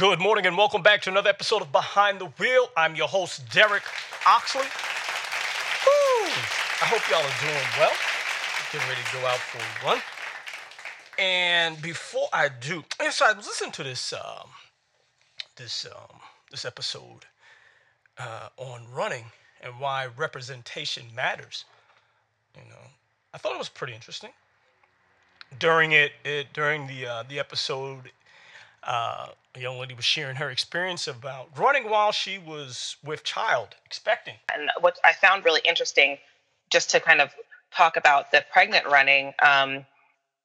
Good morning and welcome back to another episode of Behind the Wheel. I'm your host, Derek Oxley. Woo! I hope y'all are doing well. Getting ready to go out for a run. And before I do, yes, I was listening to this um, this um, this episode uh, on running and why representation matters. You know, I thought it was pretty interesting. During it, it during the uh, the episode, uh, a young lady was sharing her experience about running while she was with child, expecting. And what I found really interesting, just to kind of talk about the pregnant running, um,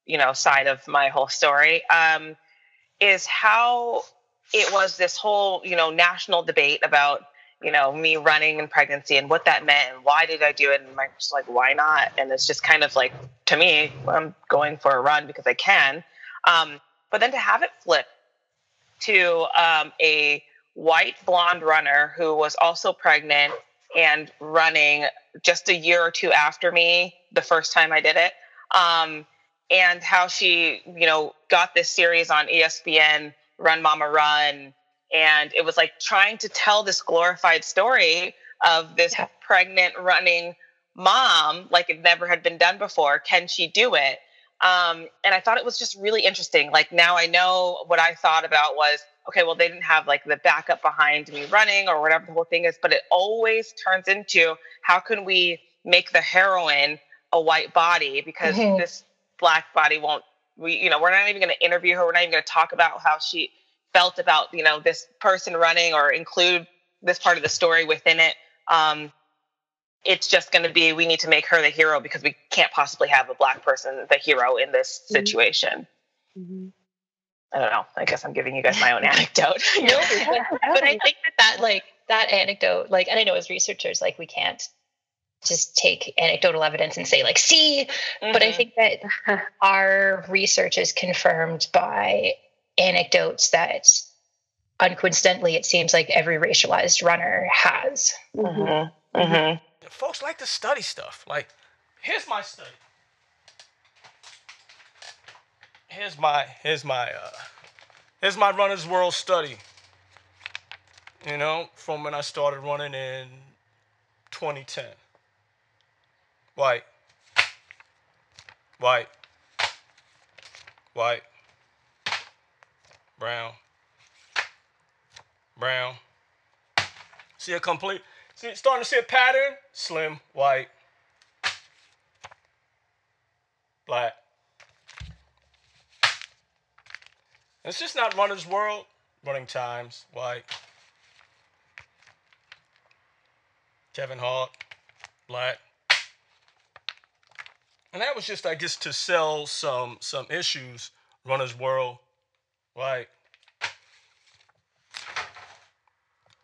you know, side of my whole story, um, is how it was this whole, you know, national debate about, you know, me running in pregnancy and what that meant and why did I do it? And I'm just like, why not? And it's just kind of like, to me, I'm going for a run because I can. Um, but then to have it flip to um, a white blonde runner who was also pregnant and running just a year or two after me the first time I did it. Um, and how she, you know, got this series on ESPN, Run Mama Run. And it was like trying to tell this glorified story of this pregnant running mom, like it never had been done before. Can she do it? Um, and I thought it was just really interesting. Like now I know what I thought about was okay, well, they didn't have like the backup behind me running or whatever the whole thing is, but it always turns into how can we make the heroine a white body because mm-hmm. this black body won't we you know we're not even going to interview her we're not even going to talk about how she felt about you know this person running or include this part of the story within it um, it's just going to be we need to make her the hero because we can't possibly have a black person the hero in this mm-hmm. situation mm-hmm. i don't know i guess i'm giving you guys my own anecdote no, but, but i think that that like that anecdote like and i know as researchers like we can't just take anecdotal evidence and say like see mm-hmm. but i mm-hmm. think that our research is confirmed by anecdotes that uncoincidentally it seems like every racialized runner has mm-hmm. Mm-hmm. Folks like to study stuff like here's my study here's my here's my uh here's my runner's world study you know from when i started running in 2010 White. White. White. Brown. Brown. See a complete, see, starting to see a pattern? Slim, white, black. It's just not runner's world. Running times, white. Kevin Hart, black. And that was just, I guess, to sell some some issues. Runner's World, white.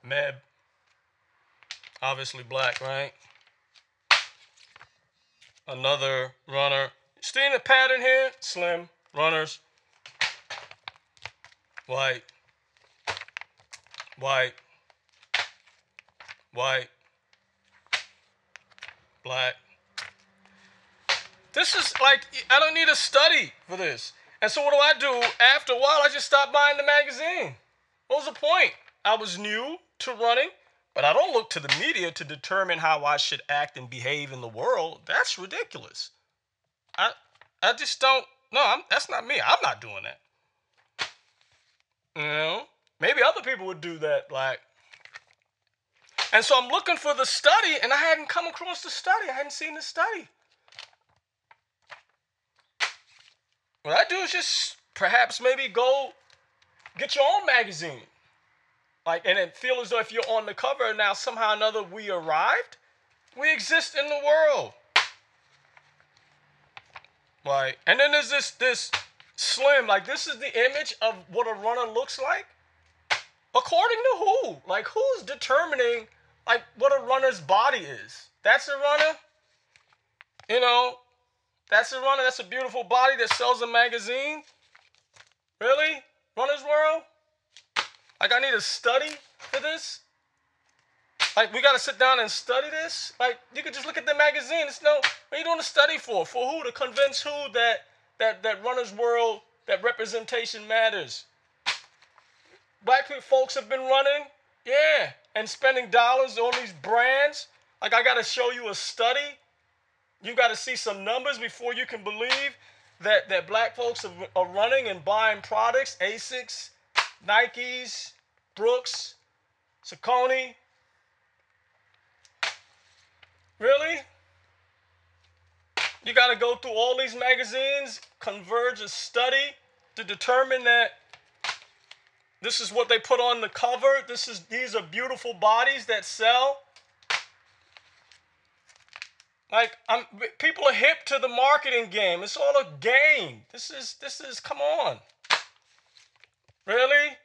Meb, obviously black, right? Another runner. Seeing the pattern here? Slim runners, white, white, white, black. This is like I don't need a study for this. And so what do I do? After a while, I just stop buying the magazine. What was the point? I was new to running, but I don't look to the media to determine how I should act and behave in the world. That's ridiculous. I I just don't. No, I'm, that's not me. I'm not doing that. You know, maybe other people would do that. Like, And so I'm looking for the study, and I hadn't come across the study. I hadn't seen the study. What I do is just perhaps maybe go get your own magazine. Like, and then feel as though if you're on the cover and now, somehow another we arrived. We exist in the world. Like, and then there's this this slim, like this is the image of what a runner looks like. According to who? Like who's determining like what a runner's body is? That's a runner. You know, that's a runner. That's a beautiful body that sells a magazine. Really? Runner's World? Like I need a study for this? Like we gotta sit down and study this? Like you could just look at the magazine. It's no what are you doing a study for? For who? To convince who that that that runner's world, that representation matters. Black folks have been running, yeah, and spending dollars on these brands. Like I gotta show you a study. You gotta see some numbers before you can believe that, that black folks are, are running and buying products, Asics, Nikes, Brooks, Saucony. Really? You got to go through all these magazines, converge a study to determine that this is what they put on the cover. This is these are beautiful bodies that sell. Like I'm, people are hip to the marketing game. It's all a game. This is this is come on. Really?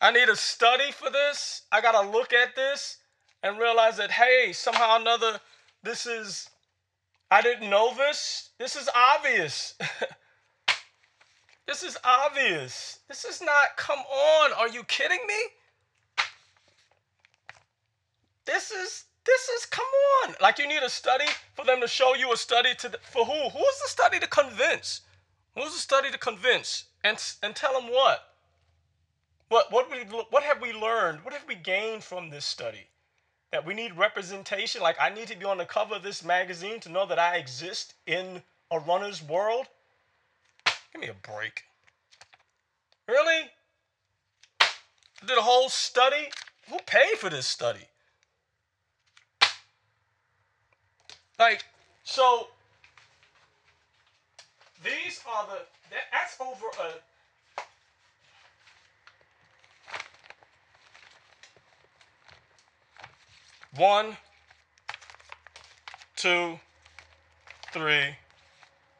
I need a study for this. I gotta look at this and realize that hey, somehow or another, this is I didn't know this. This is obvious. this is obvious. This is not come on. Are you kidding me? This is this is come on. Like you need a study for them to show you a study to the, for who? Who's the study to convince? Who's the study to convince? And and tell them what? What what we what have we learned? What have we gained from this study? That we need representation. Like I need to be on the cover of this magazine to know that I exist in a runner's world. Give me a break. Really? I did a whole study. Who paid for this study? Like, so these are the that's over a one, two, three,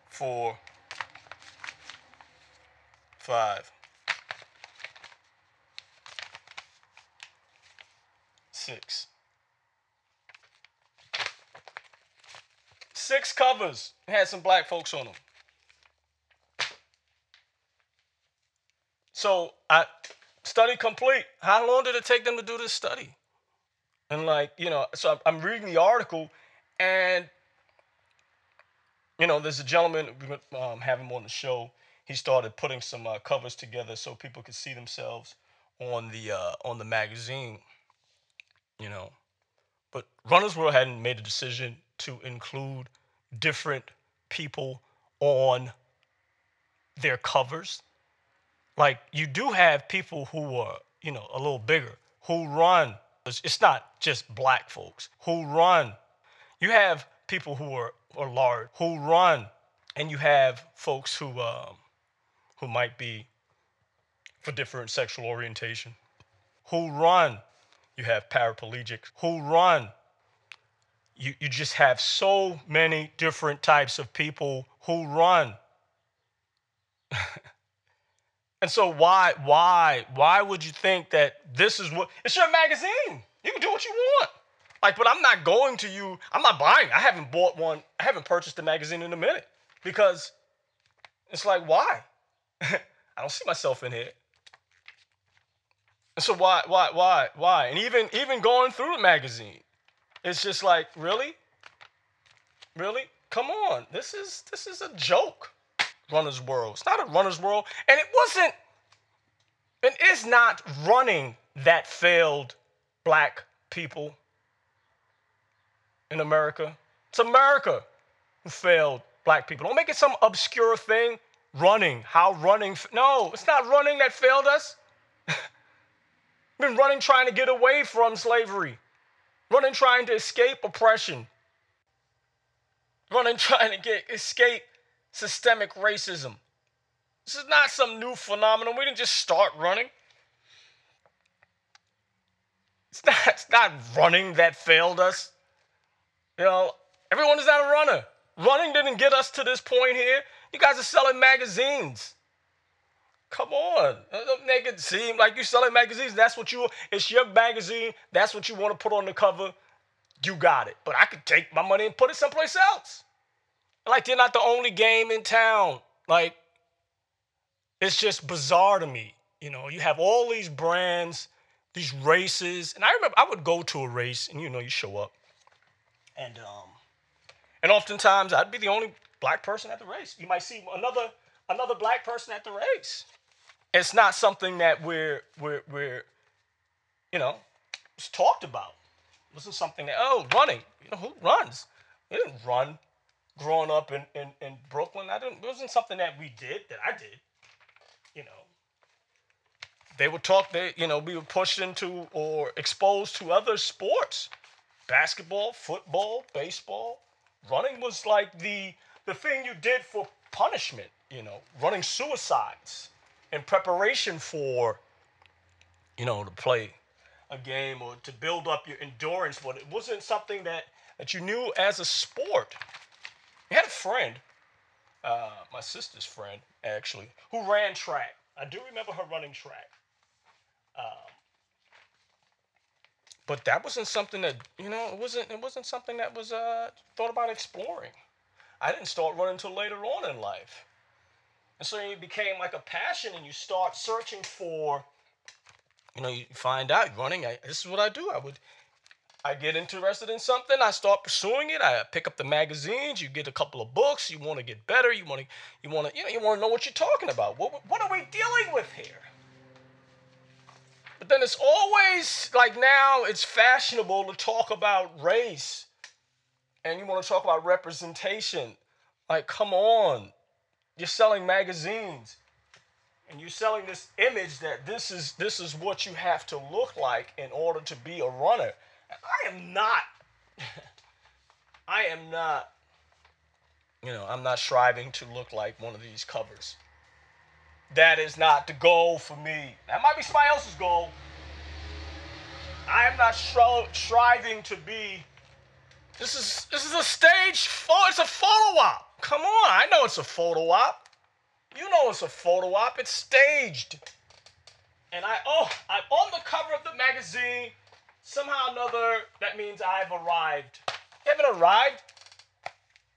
four, five, six. Six covers. Had some black folks on them. So I study complete. How long did it take them to do this study? And like, you know, so I'm reading the article and you know, there's a gentleman we um, have him on the show. He started putting some uh, covers together so people could see themselves on the uh, on the magazine. You know, but Runners World hadn't made a decision to include different people on their covers. Like you do have people who are, you know, a little bigger, who run. It's not just black folks who run. You have people who are, are large, who run, and you have folks who um, who might be for different sexual orientation, who run. You have paraplegics who run you, you just have so many different types of people who run. and so why why why would you think that this is what it's your magazine. You can do what you want. Like, but I'm not going to you, I'm not buying. I haven't bought one, I haven't purchased a magazine in a minute. Because it's like, why? I don't see myself in here. And so why, why, why, why? And even even going through the magazine, it's just like, really? Really? Come on. This is this is a joke. Runner's World. It's not a runner's world. And it wasn't, and it's not running that failed black people in America. It's America who failed black people. Don't make it some obscure thing. Running. How running? No, it's not running that failed us. Been running trying to get away from slavery, running trying to escape oppression, running trying to get escape systemic racism. This is not some new phenomenon. We didn't just start running. It's not, it's not running that failed us. You know, everyone is not a runner. Running didn't get us to this point here. You guys are selling magazines. Come on. Don't make it seem like you're selling magazines. That's what you, it's your magazine. That's what you want to put on the cover. You got it. But I could take my money and put it someplace else. Like, they're not the only game in town. Like, it's just bizarre to me. You know, you have all these brands, these races. And I remember I would go to a race and, you know, you show up. And, um, and oftentimes I'd be the only black person at the race. You might see another another black person at the race. It's not something that we're we're we're you know it's talked about. This is something that oh running. You know who runs? We didn't run growing up in, in, in Brooklyn. I didn't it wasn't something that we did, that I did. You know. They would talk, they, you know, we were pushed into or exposed to other sports. Basketball, football, baseball. Running was like the the thing you did for punishment, you know, running suicides in preparation for, you know, to play a game or to build up your endurance, but it wasn't something that, that you knew as a sport. I had a friend, uh, my sister's friend, actually, who ran track. I do remember her running track. Um, but that wasn't something that you know it wasn't it wasn't something that was uh, thought about exploring. I didn't start running until later on in life. And so it became like a passion, and you start searching for, you know, you find out running. I, this is what I do. I would, I get interested in something, I start pursuing it. I pick up the magazines. You get a couple of books. You want to get better. You want to, you want to, you know, you want to know what you're talking about. What, what are we dealing with here? But then it's always like now it's fashionable to talk about race and you want to talk about representation. Like, come on. You're selling magazines and you're selling this image that this is this is what you have to look like in order to be a runner. I am not I am not you know, I'm not striving to look like one of these covers. That is not the goal for me. That might be somebody else's goal. I am not stri- striving to be this is this is a stage photo. It's a photo op. Come on, I know it's a photo op. You know it's a photo op. It's staged. And I oh, I'm on the cover of the magazine. Somehow or another, that means I've arrived. You haven't arrived?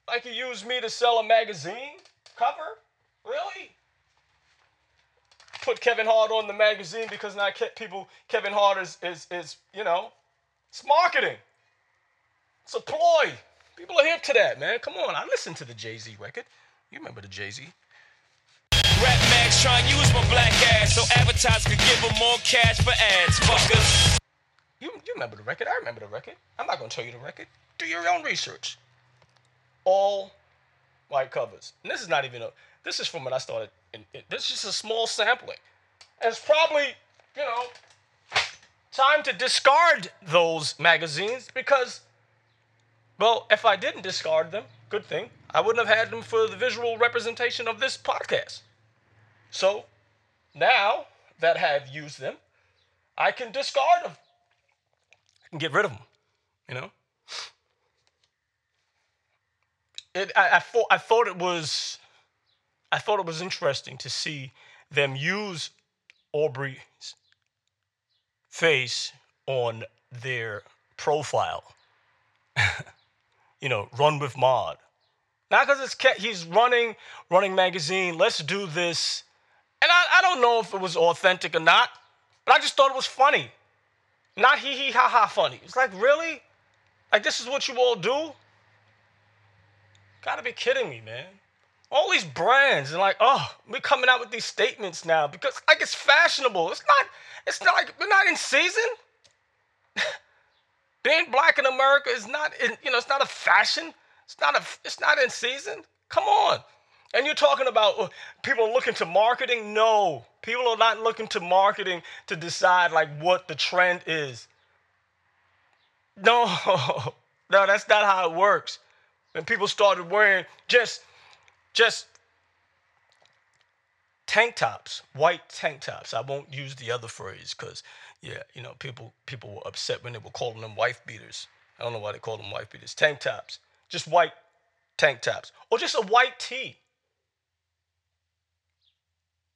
Like you used me to sell a magazine cover? Really? Put Kevin Hart on the magazine because now people Kevin Hart is is is you know, it's marketing. It's a ploy. People are hip to that, man. Come on. I listened to the Jay Z record. You remember the Jay Z? Rap Max trying to use my black ass so advertisers could give them more cash for ads, fuckers. You, you remember the record? I remember the record. I'm not going to tell you the record. Do your own research. All white covers. And this is not even a, this is from when I started. In, in, this is just a small sampling. And it's probably, you know, time to discard those magazines because well, if I didn't discard them, good thing. I wouldn't have had them for the visual representation of this podcast. So now that I have used them, I can discard them. Can get rid of them, you know? It, I, I, thought, I thought it was I thought it was interesting to see them use Arbery's face on their profile. you know, run with Maud. Not because it's he's running, running magazine. Let's do this. And I, I don't know if it was authentic or not, but I just thought it was funny. Not hee hee ha ha funny. It's like, really? Like, this is what you all do? Gotta be kidding me, man. All these brands and like, oh, we're coming out with these statements now because like it's fashionable. It's not, it's not like we're not in season. Being black in America is not in, you know, it's not a fashion. It's not a it's not in season. Come on. And you're talking about uh, people looking to marketing? No. People are not looking to marketing to decide like what the trend is. No. no, that's not how it works. And people started wearing just just tank tops, white tank tops. I won't use the other phrase because yeah, you know, people people were upset when they were calling them wife beaters. I don't know why they call them wife beaters. Tank tops. Just white tank tops. Or just a white tee.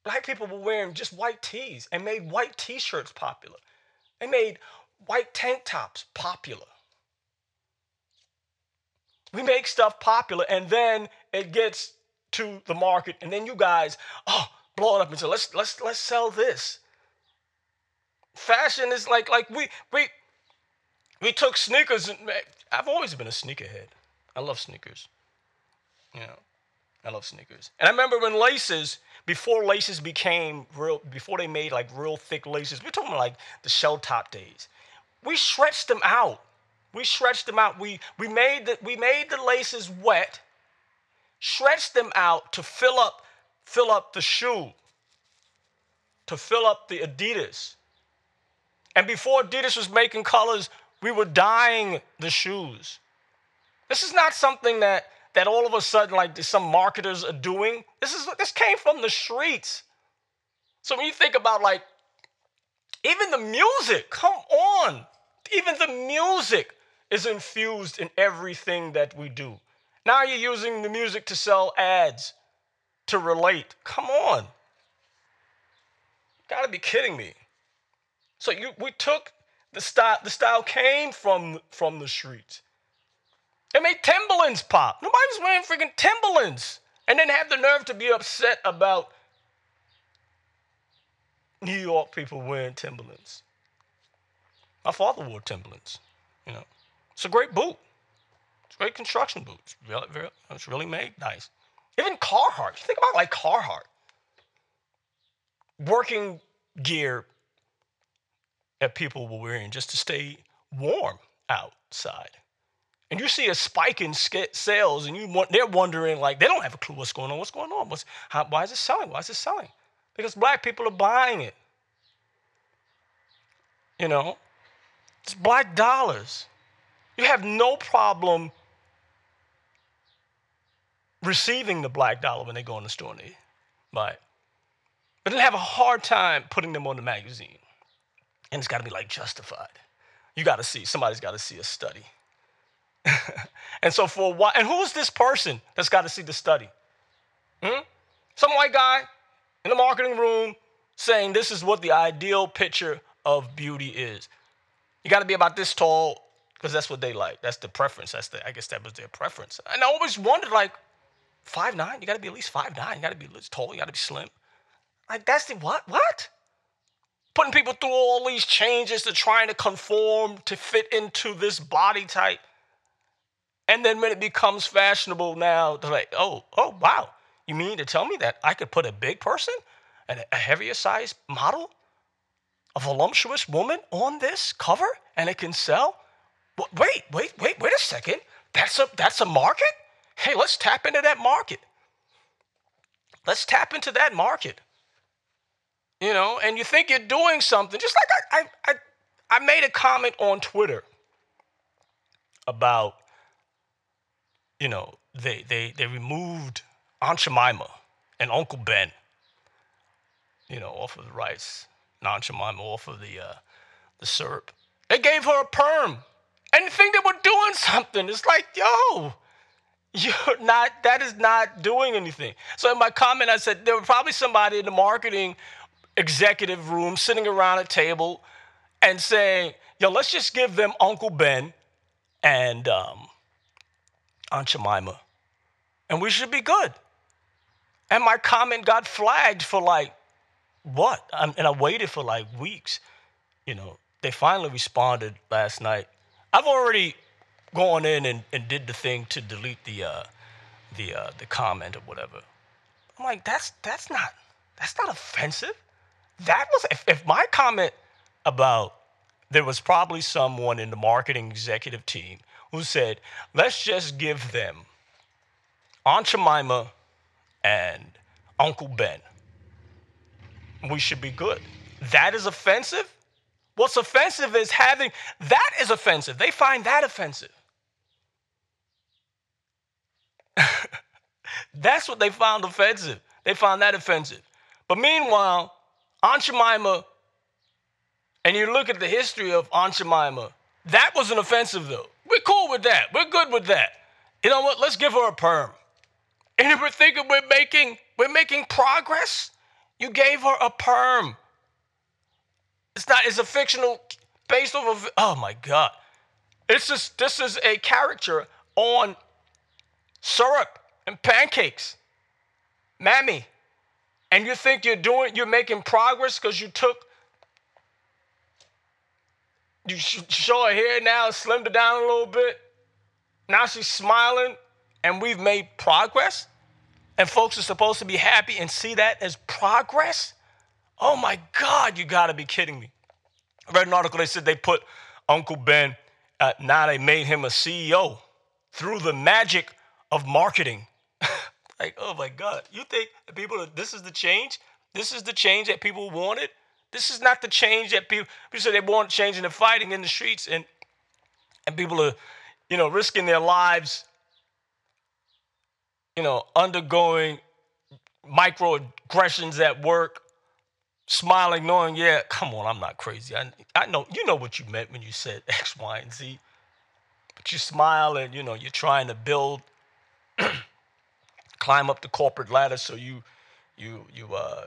Black people were wearing just white tees and made white t-shirts popular. They made white tank tops popular. We make stuff popular and then it gets to the market and then you guys, oh, blow it up and say, let's let's let's sell this. Fashion is like like we we we took sneakers and eh, I've always been a sneakerhead. I love sneakers. You know, I love sneakers. And I remember when laces, before laces became real, before they made like real thick laces, we're talking like the shell toe days. We stretched them out. We stretched them out. We we made the we made the laces wet, stretched them out to fill up fill up the shoe, to fill up the Adidas. And before Adidas was making colors, we were dyeing the shoes. This is not something that that all of a sudden like some marketers are doing. This is this came from the streets. So when you think about like even the music, come on. Even the music is infused in everything that we do. Now you're using the music to sell ads, to relate. Come on. Gotta be kidding me. So you we took the style, the style came from from the streets. They made Timberlands pop. Nobody was wearing freaking Timberlands. And then have the nerve to be upset about New York people wearing Timberlands. My father wore Timberlands, you know. It's a great boot. It's a great construction boot. It's really, really, it's really made nice. Even Carhartt. Think about like Carhartt. Working gear that people were wearing just to stay warm outside. And you see a spike in sales, and you they're wondering like they don't have a clue what's going on. What's going on? What's, how, why is it selling? Why is it selling? Because black people are buying it. You know, it's black dollars. You have no problem receiving the black dollar when they go in the store and they buy it. But they have a hard time putting them on the magazine. And it's got to be like justified. You got to see, somebody's got to see a study. and so for a while, and who's this person that's got to see the study? Hmm? Some white guy in the marketing room saying this is what the ideal picture of beauty is. You got to be about this tall because that's what they like. That's the preference. That's the I guess that was their preference. And I always wondered like five nine. You got to be at least five nine. You got to be tall. You got to be slim. Like that's the what what? Putting people through all these changes to trying to conform to fit into this body type. And then when it becomes fashionable now, they're like, oh, oh, wow. You mean to tell me that I could put a big person and a heavier size model, a voluptuous woman on this cover and it can sell? Wait, wait, wait, wait a second. That's a that's a market? Hey, let's tap into that market. Let's tap into that market. You know, and you think you're doing something, just like I I I, I made a comment on Twitter about you know, they they they removed Aunt Jemima and Uncle Ben, you know, off of the rice, and Aunt Jemima off of the uh, the syrup. They gave her a perm, and you think they were doing something. It's like, yo, you're not. That is not doing anything. So in my comment, I said there was probably somebody in the marketing executive room sitting around a table and saying, yo, let's just give them Uncle Ben and um, Aunt Jemima. And we should be good. And my comment got flagged for like, what? and I waited for like weeks. You know, they finally responded last night. I've already gone in and, and did the thing to delete the uh, the uh, the comment or whatever. I'm like, that's that's not that's not offensive. That was if, if my comment about there was probably someone in the marketing executive team who said, let's just give them Aunt Jemima and Uncle Ben. We should be good. That is offensive. What's offensive is having that is offensive. They find that offensive. That's what they found offensive. They found that offensive. But meanwhile, Aunt Jemima, and you look at the history of Aunt Jemima, that wasn't offensive though. We're cool with that. We're good with that. You know what? Let's give her a perm. And if we're thinking we're making we're making progress, you gave her a perm. It's not. It's a fictional based off of. Oh my god! It's just this is a character on syrup and pancakes, mammy, and you think you're doing you're making progress because you took. You show her hair now, slimmed her down a little bit. Now she's smiling, and we've made progress. And folks are supposed to be happy and see that as progress. Oh my God, you gotta be kidding me. I read an article, they said they put Uncle Ben, uh, now they made him a CEO through the magic of marketing. like, oh my God, you think people, this is the change? This is the change that people wanted? This is not the change that people, people said they want change in the fighting in the streets and, and people are, you know, risking their lives, you know, undergoing microaggressions at work, smiling, knowing, yeah, come on, I'm not crazy. I, I know, you know what you meant when you said X, Y, and Z. But you smile and, you know, you're trying to build, climb up the corporate ladder so you, you, you, uh,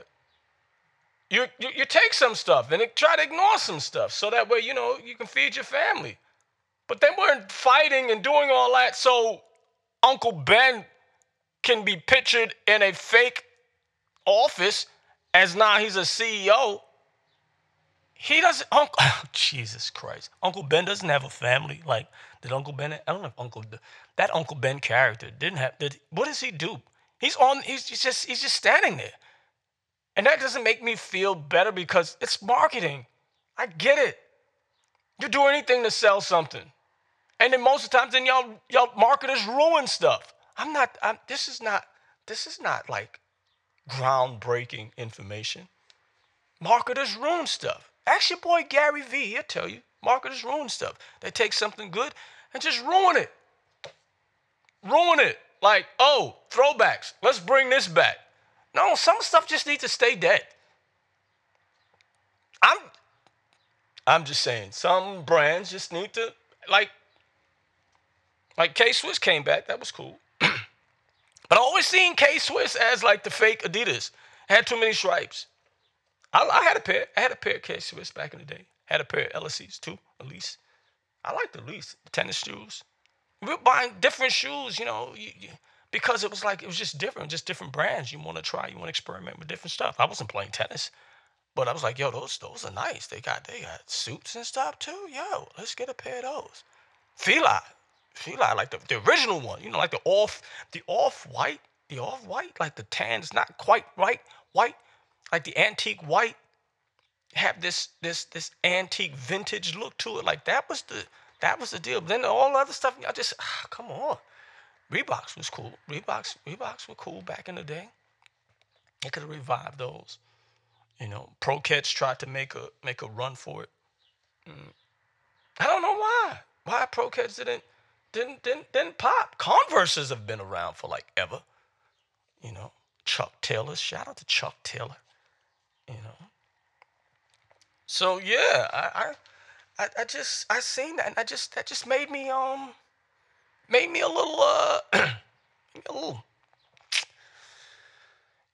you, you, you take some stuff and try to ignore some stuff so that way, you know, you can feed your family. But they weren't fighting and doing all that so Uncle Ben can be pictured in a fake office as now he's a CEO. He doesn't, Uncle, oh, Jesus Christ. Uncle Ben doesn't have a family. Like, did Uncle Ben, I don't know if Uncle, that Uncle Ben character didn't have, did, what does he do? He's on, he's just, he's just standing there. And that doesn't make me feel better because it's marketing. I get it. You do anything to sell something. And then most of the times, then y'all, y'all marketers ruin stuff. I'm not, I'm, this is not, this is not like groundbreaking information. Marketers ruin stuff. Ask your boy Gary Vee, he'll tell you. Marketers ruin stuff. They take something good and just ruin it. Ruin it. Like, oh, throwbacks. Let's bring this back. No, some stuff just needs to stay dead. I'm I'm just saying, some brands just need to like like K Swiss came back, that was cool. but I always seen K Swiss as like the fake Adidas. Had too many stripes. I, I had a pair. I had a pair of K Swiss back in the day. Had a pair of Ellesses too, at Ellesse. I like the least tennis shoes. We were buying different shoes, you know. You, you, because it was like it was just different, just different brands. You want to try, you want to experiment with different stuff. I wasn't playing tennis, but I was like, yo, those those are nice. They got they got suits and stuff too. Yo, let's get a pair of those. Fila, Fila, like the, the original one. You know, like the off the off white, the off white, like the tan's not quite right white, like the antique white. Have this this this antique vintage look to it. Like that was the that was the deal. But then all the other stuff, I just ah, come on. Reeboks was cool. Reeboks, Reeboks were cool back in the day. They could have revived those. You know, Pro Keds tried to make a make a run for it. Mm. I don't know why. Why Pro Keds didn't didn't didn't didn't pop. Converses have been around for like ever. You know, Chuck Taylor. Shout out to Chuck Taylor. You know. So yeah, I I I just I seen that and I just that just made me um made me a little uh a little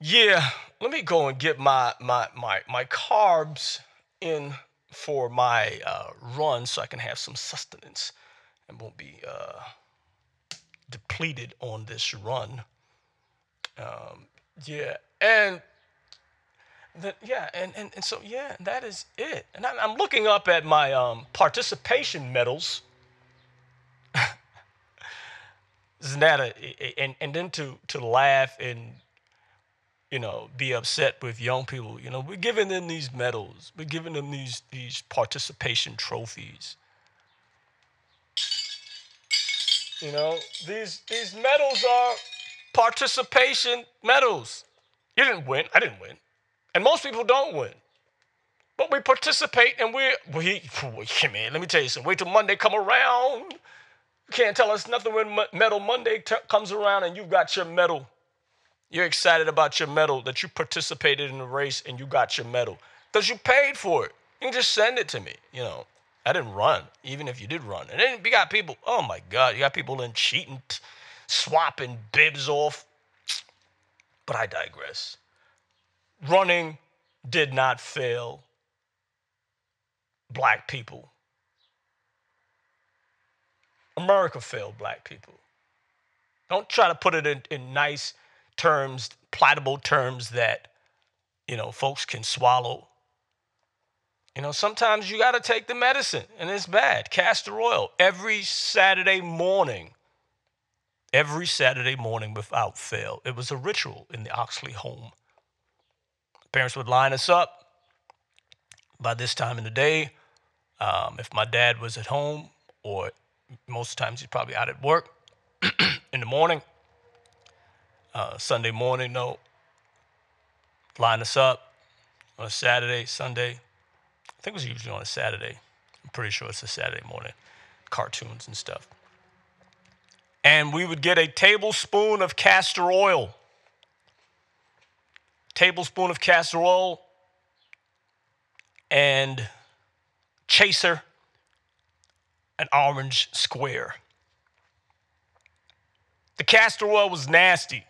yeah let me go and get my my my my carbs in for my uh, run so i can have some sustenance and won't be uh, depleted on this run. Um, yeah and then, yeah and, and and so yeah that is it. And I, i'm looking up at my um, participation medals isn't that a, and and then to to laugh and you know be upset with young people you know we're giving them these medals we're giving them these these participation trophies you know these these medals are participation medals. You didn't win. I didn't win. And most people don't win. But we participate and we're we, man, let me tell you something. Wait till Monday come around. You can't tell us nothing when Medal Monday t- comes around and you've got your medal. You're excited about your medal that you participated in the race and you got your medal because you paid for it. You can just send it to me. You know, I didn't run, even if you did run. And then you got people, oh my God, you got people in cheating, swapping bibs off. But I digress. Running did not fail black people. America failed black people. Don't try to put it in, in nice terms, platable terms that, you know, folks can swallow. You know, sometimes you got to take the medicine, and it's bad. Castor oil every Saturday morning. Every Saturday morning without fail. It was a ritual in the Oxley home. Parents would line us up by this time in the day. Um, if my dad was at home, or most times he's probably out at work in the morning, uh, Sunday morning, no, line us up on a Saturday, Sunday. I think it was usually on a Saturday. I'm pretty sure it's a Saturday morning, cartoons and stuff. And we would get a tablespoon of castor oil. Tablespoon of castor oil and chaser an orange square. The castor oil was nasty. It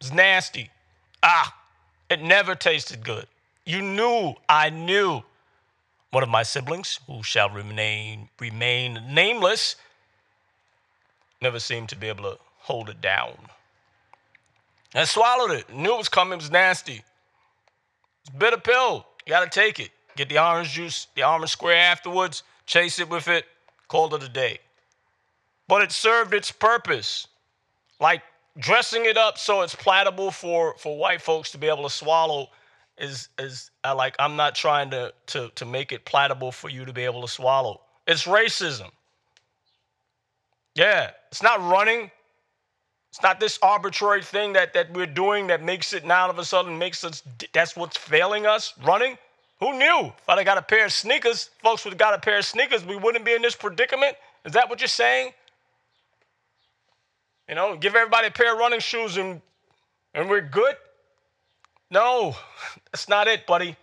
was nasty. Ah, it never tasted good. You knew, I knew one of my siblings, who shall remain, remain nameless, never seemed to be able to hold it down. I swallowed it. Knew it was coming. It was nasty. It's a bitter pill. You got to take it. Get the orange juice, the orange square afterwards. Chase it with it. Called it a day. But it served its purpose. Like dressing it up so it's palatable for, for white folks to be able to swallow is is like I'm not trying to to to make it palatable for you to be able to swallow. It's racism. Yeah, it's not running. It's not this arbitrary thing that that we're doing that makes it now all of a sudden makes us that's what's failing us running. Who knew? If I'd have got a pair of sneakers, folks would have got a pair of sneakers, we wouldn't be in this predicament. Is that what you're saying? You know, give everybody a pair of running shoes and and we're good? No, that's not it, buddy.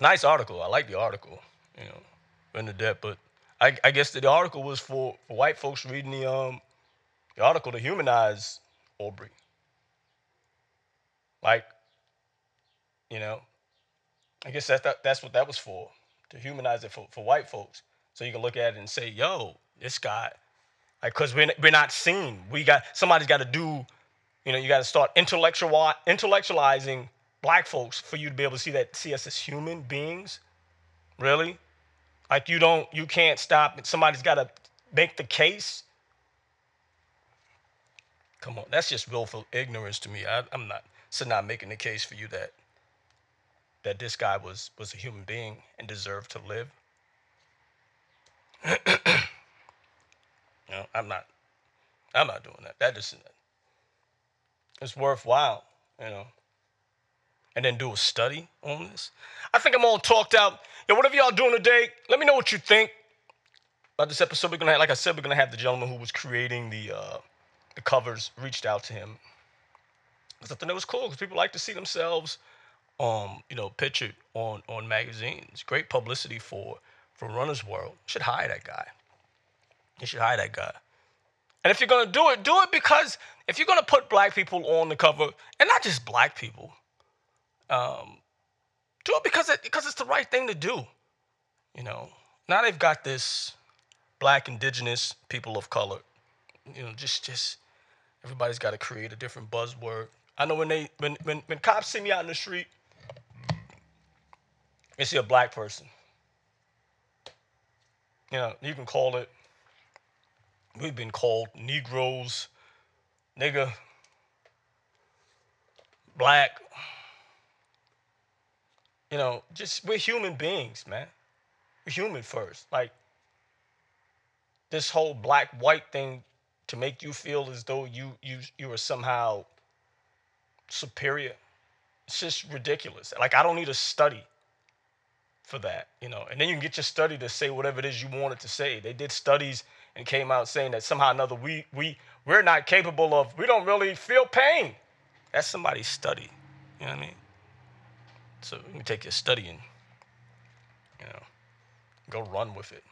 Nice article. I like the article. You know, into depth, but I, I guess the article was for, for white folks reading the um the article to humanize Arbery. Like, you know, I guess that's that, that's what that was for to humanize it for, for white folks, so you can look at it and say, "Yo, this guy," like, cause we're we're not seen. We got somebody's got to do you know, you got to start intellectual, intellectualizing black folks for you to be able to see that see us as human beings. Really? Like you don't, you can't stop. Somebody's got to make the case. Come on, that's just willful ignorance to me. I, am not, so not making the case for you that that this guy was was a human being and deserved to live. no, I'm not. I'm not doing that. That isn't it's worthwhile, you know. And then do a study on this. I think I'm all talked out. Yo, whatever y'all doing today, let me know what you think about this episode. We're gonna have, like I said, we're gonna have the gentleman who was creating the uh, the covers reached out to him. I thought it was cool because people like to see themselves, um, you know, pictured on on magazines. Great publicity for for Runner's World. You should hire that guy. You should hire that guy. And if you're gonna do it, do it because if you're gonna put black people on the cover, and not just black people, um, do it because it because it's the right thing to do. You know, now they've got this black, indigenous, people of color. You know, just just everybody's got to create a different buzzword. I know when they when when when cops see me out in the street, they see a black person. You know, you can call it We've been called Negroes, nigger, black. You know, just we're human beings, man. We're human first. Like this whole black white thing to make you feel as though you you you are somehow superior. It's just ridiculous. Like I don't need a study for that, you know. And then you can get your study to say whatever it is you wanted to say. They did studies and came out saying that somehow or another we we we're not capable of we don't really feel pain. That's somebody's study. You know what I mean? So you can take your study and you know go run with it.